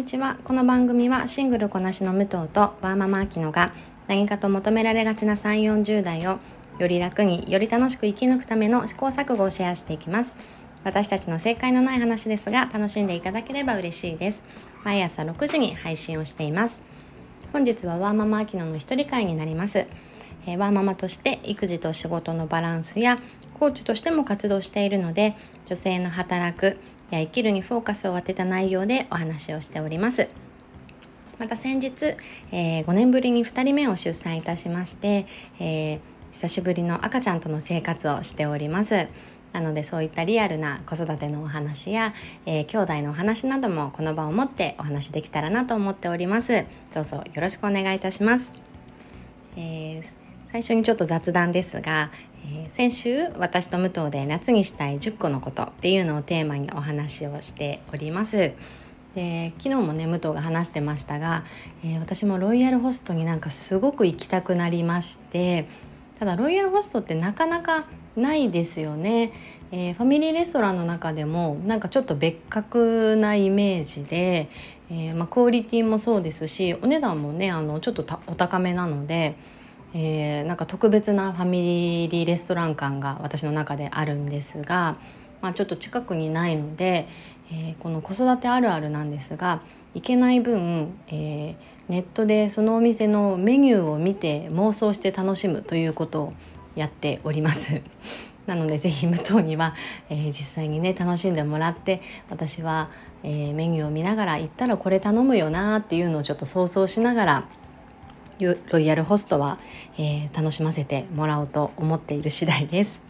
にちは。この番組はシングルこなしの武藤とワーママアキノが何かと求められがちな3 4 0代をより楽により楽しく生き抜くための試行錯誤をシェアしていきます。私たちの正解のない話ですが楽しんでいただければ嬉しいです。毎朝6時に配信をしています。本日はワーママアキノの一人会になります。えワーママとして育児と仕事のバランスやコーチとしても活動しているので女性の働くや生きるにフォーカスを当てた内容でお話をしております。また先日、えー、5年ぶりに2人目を出産いたしまして、えー、久しぶりの赤ちゃんとの生活をしております。なのでそういったリアルな子育てのお話や、えー、兄弟のお話などもこの場を持ってお話できたらなと思っております。どうぞよろしくお願いいたします、えー、最初にちょっと雑談ですが、えー、先週私と武藤で夏にしたい10個のことっていうのをテーマにお話をしております。で昨日もね武藤が話してましたが、えー、私もロイヤルホストになんかすごく行きたくなりましてただロイヤルホストってなかなかないですよね、えー、ファミリーレストランの中でもなんかちょっと別格なイメージで、えー、まあ、クオリティもそうですしお値段もねあのちょっとお高めなので、えー、なんか特別なファミリーレストラン感が私の中であるんですが、まあ、ちょっと近くにないので、えこの子育てあるあるなんですが行けない分、えネットでそのお店のメニューを見て妄想して楽しむということをやっております。なのでぜひ武藤には、えー、実際にね楽しんでもらって私は、えー、メニューを見ながら行ったらこれ頼むよなっていうのをちょっと想像しながらロイヤルホストは、えー、楽しませてもらおうと思っている次第です。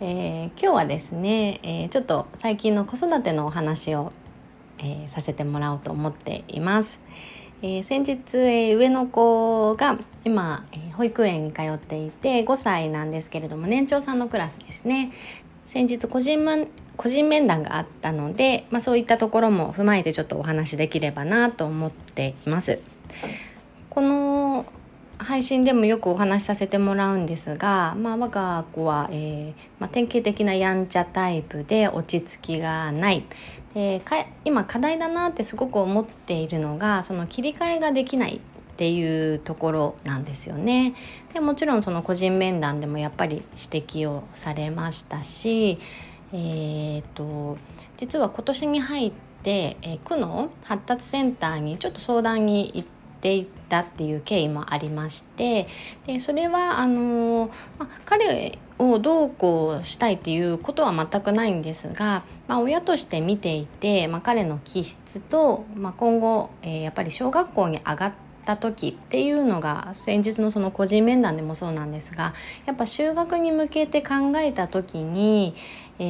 えー、今日はですね、えー、ちょっと最近の子育てのお話を、えさせてもらおうと思っています。えー、先日、えー、上の子が今、えー、保育園に通っていて5歳なんですけれども年長さんのクラスですね先日個人,、ま、個人面談があったので、まあ、そういったところも踏まえてちょっとお話できればなと思っています。この配信でもよくお話しさせてもらうんですが、まあ、我が子は、えーまあ、典型的なやんちゃタイプで落ち着きがないでか今課題だなってすごく思っているのがその切り替えができないっていうところなんですよね。でもちろんその個人面談でもやっぱり指摘をされましたし、えーと、実は今年に入って、えー、区の発達センターにちょっと相談に行っててったっていう経緯もありましてでそれはあの、まあ、彼をどうこうしたいっていうことは全くないんですが、まあ、親として見ていて、まあ、彼の気質と、まあ、今後、えー、やっぱり小学校に上がってた時っていうのが先日のその個人面談でもそうなんですがやっぱ就学に向けて考えた時に、え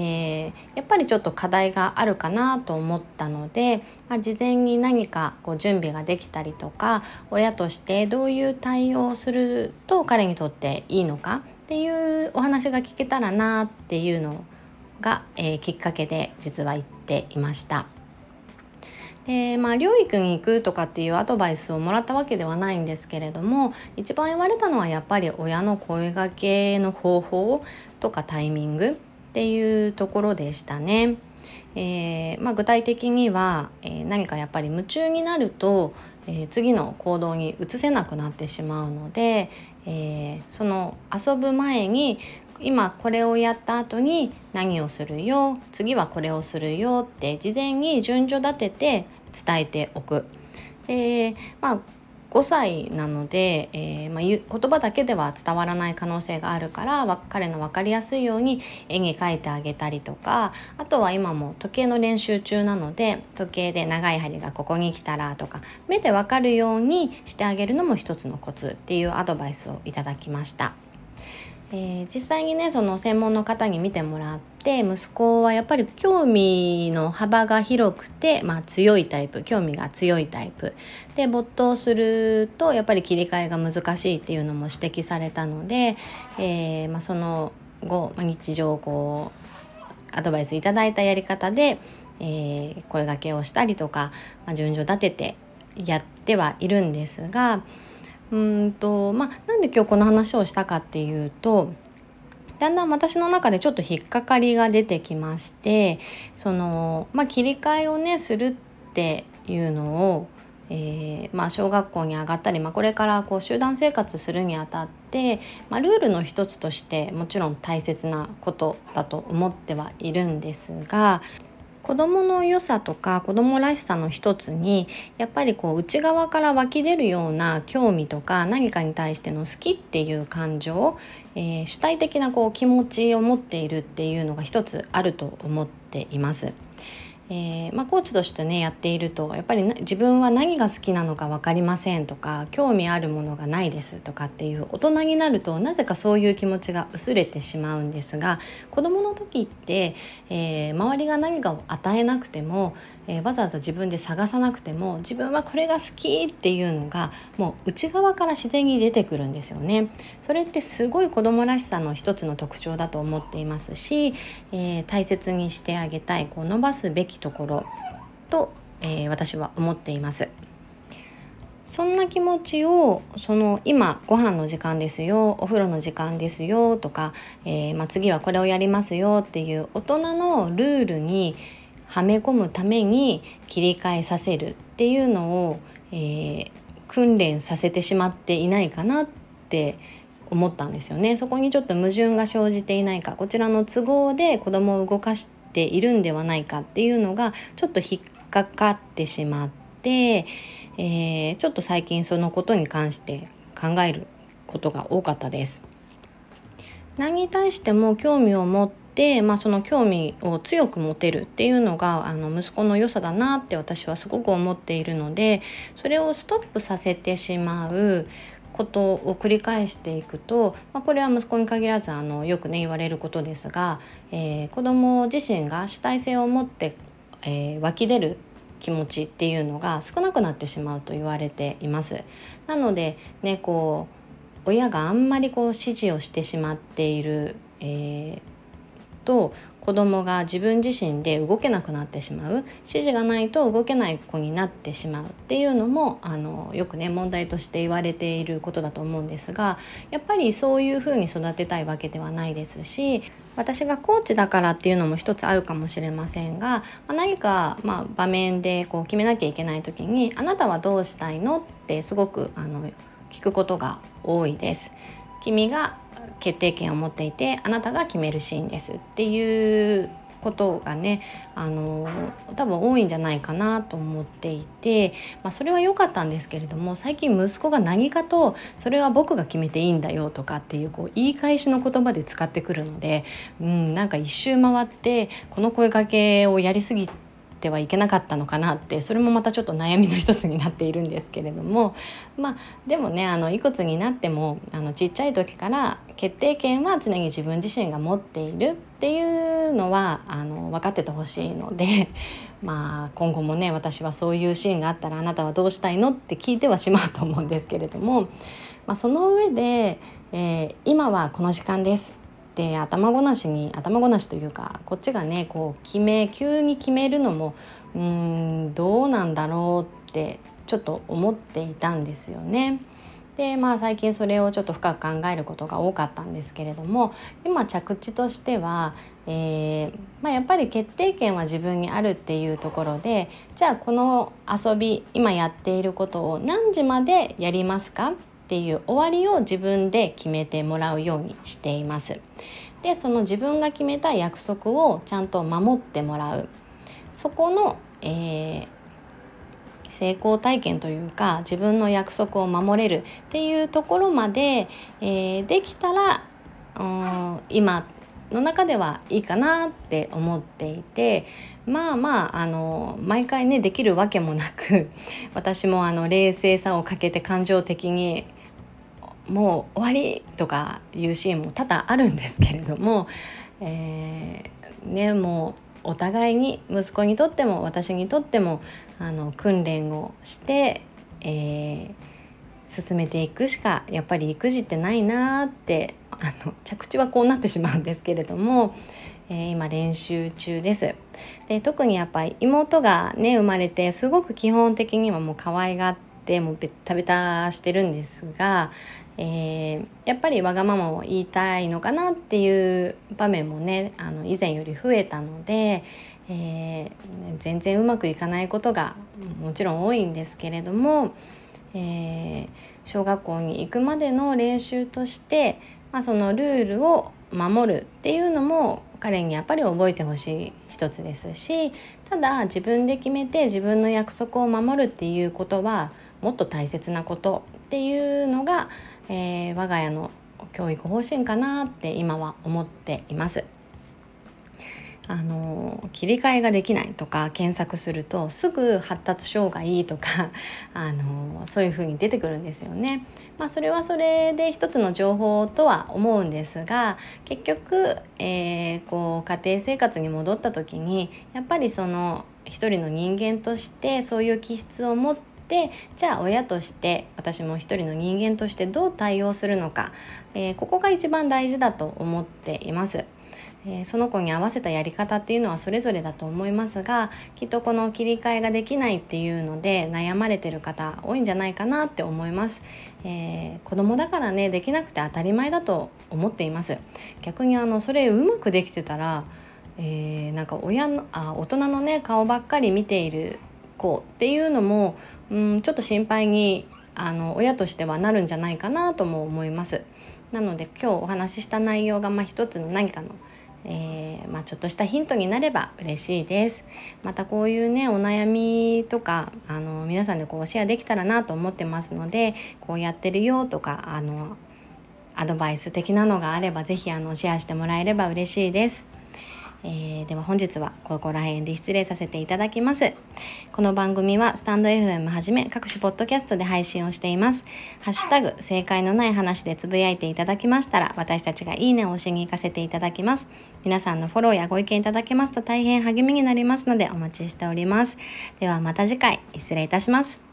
ー、やっぱりちょっと課題があるかなと思ったので、まあ、事前に何かこう準備ができたりとか親としてどういう対応をすると彼にとっていいのかっていうお話が聞けたらなっていうのが、えー、きっかけで実は言っていました。でまあ療育に行くとかっていうアドバイスをもらったわけではないんですけれども一番言われたのはやっぱり親の声がけの方法とかタイミングっていうところでしたね。えーまあ、具体的には、えー、何かやっぱり夢中になると、えー、次の行動に移せなくなってしまうので、え、その遊ぶ前に今これをやった後に何をするよ次はこれをするよって事前に順序立てて伝えておく。でまあ5歳なので、えーまあ、言葉だけでは伝わらない可能性があるから彼の分かりやすいように絵に描いてあげたりとかあとは今も時計の練習中なので時計で長い針がここに来たらとか目で分かるようにしてあげるのも一つのコツっていうアドバイスをいただきました。えー、実際にねその専門の方に見てもらって息子はやっぱり興味の幅が広くて、まあ、強いタイプ興味が強いタイプで没頭するとやっぱり切り替えが難しいっていうのも指摘されたので、えー、まあ、その後日常こうアドバイスいただいたやり方で、えー、声がけをしたりとか、ま、順序立ててやってはいるんですが。うんとまあなんで今日この話をしたかっていうとだんだん私の中でちょっと引っかかりが出てきましてその、まあ、切り替えをねするっていうのを、えー、まあ、小学校に上がったり、まあ、これからこう集団生活するにあたって、ま、ルールの一つとしてもちろん大切なことだと思ってはいるんですが子どもの良さとか子どもらしさの一つにやっぱりこう内側から湧き出るような興味とか何かに対しての好きっていう感情、えー、主体的なこう気持ちを持っているっていうのが一つあると思っています。えー、まあ、コーチとしてねやっているとやっぱり自分は何が好きなのか分かりませんとか興味あるものがないですとかっていう大人になるとなぜかそういう気持ちが薄れてしまうんですが子どもの時って、えー、周りが何かを与えなくてもえー、わざわざ自分で探さなくても自分はこれが好きっていうのがもう内側から自然に出てくるんですよね。それってすごい子供らしさの一つの特徴だと思っていますし、えー、大切にしてあげたいこう伸ばすべきところと、えー、私は思っています。そんな気持ちをその今ご飯の時間ですよお風呂の時間ですよとか、えー、まあ、次はこれをやりますよっていう大人のルールにはめ込むために切り替えさせるっていうのを、えー、訓練させてしまっていないかなって思ったんですよねそこにちょっと矛盾が生じていないかこちらの都合で子供を動かしているんではないかっていうのがちょっと引っかかってしまって、えー、ちょっと最近そのことに関して考えることが多かったです。何に対しても興味を持っ、まあ、その興味を強く持てるっていうのがあの息子の良さだなって私はすごく思っているのでそれをストップさせてしまうことを繰り返していくと、まあ、これは息子に限らずあのよくね言われることですが、えー、子ども自身が主体性を持って、えー、湧き出る気持ちっていうのが少なくなってしまうと言われています。なのでねこう親があんまりこう指示をしてしまっている、えー、と子供が自分自身で動けなくなってしまう指示がないと動けない子になってしまうっていうのもあのよくね問題として言われていることだと思うんですがやっぱりそういうふうに育てたいわけではないですし私がコーチだからっていうのも一つあるかもしれませんが、ま何か、ま、場面でこう決めなきゃいけない時に「あなたはどうしたいの?」ってすごくあの聞くことが多いです。君が決定権を持っていてあなたが決めるシーンですっていうことがねあの多分多いんじゃないかなと思っていて、まあ、それは良かったんですけれども最近息子が何かとそれは僕が決めていいんだよとかっていうこう言い返しの言葉で使ってくるので、うん、なんか一周回ってこの声かけをやりすぎて。てはいけなかったのかなってそれもまたちょっと悩みの一つになっているんですけれどもまあでもねあのいくつになってもあのちっちゃい時から決定権は常に自分自身が持っているっていうのはあの分かっててほしいので まあ今後もね私はそういうシーンがあったらあなたはどうしたいのって聞いてはしまうと思うんですけれども、まあ、その上で、えー、今はこの時間です。で頭ごなしに頭ごなしというかこっちがねこう決め急に決めるのもうんどうなんだろうってちょっと思っていたんですよね。でまあ最近それをちょっと深く考えることが多かったんですけれども今着地としては、えー、まあ、やっぱり決定権は自分にあるっていうところでじゃあこの遊び今やっていることを何時までやりますかっていう終わりを自分で決めてもらうようにしています。でその自分が決めた約束をちゃんと守ってもらうそこの、えー、成功体験というか自分の約束を守れるっていうところまで、えー、できたらうん今の中ではいいかなって思っていてまあまああの毎回ねできるわけもなく 私もあの冷静さをかけて感情的にもう終わりとかいうシーンも多々あるんですけれども、えー、ねもうお互いに息子にとっても私にとってもあの訓練をして、えー、進めていくしかやっぱり育児ってないなってあの着地はこうなってしまうんですけれども、えー、今練習中です。で特にやっぱり妹がね生まれてすごく基本的にはもう可愛がってもうベッタベタしてるんですが、えー、やっぱりわがままを言いたいのかなっていう場面もねあの以前より増えたので、えー、全然うまくいかないことがもちろん多いんですけれども、えー、小学校に行くまでの練習として、まあ、そのルールを守るっていうのも彼にやっぱり覚えてほしい一つですしただ自分で決めて自分の約束を守るっていうことはもっと大切なことっていうのが、えー、我が家の教育方針かなって今は思っています。あの切り替えができないとか検索するとすぐ発達障害とか あのそういうふうに出てくるんですよね。まあ、それはそれで一つの情報とは思うんですが結局、えー、こう家庭生活に戻った時にやっぱりその一人の人間としてそういう気質を持ってじゃあ親として私も一人の人間としてどう対応するのか、えー、ここが一番大事だと思っています。えー、その子に合わせたやり方っていうのはそれぞれだと思いますがきっとこの切り替えができないっていうので悩まれてる方多いんじゃないかなって思います、えー、子供だからねできなくて当たり前だと思っています逆にあのそれうまくできてたら、えー、なんか親のあ大人のね顔ばっかり見ている子っていうのも、うん、ちょっと心配にあの親としてはなるんじゃないかなとも思います。なので今日お話しした内容がまあ一つの何かのえー、まあ、ちょっとしたヒントになれば嬉しいです。またこういうねお悩みとかあの皆さんでこうシェアできたらなと思ってますのでこうやってるよとかあのアドバイス的なのがあれば是非あのシェアしてもらえれば嬉しいです。えー、では本日はここら辺で失礼させていただきます。この番組はスタンド FM はじめ各種ポッドキャストで配信をしています。ハッシュタグ正解のない話でつぶやいていただきましたら私たちがいいねを押しに行かせていただきます。皆さんのフォローやご意見いただけますと大変励みになりますのでお待ちしております。ではまた次回失礼いたします。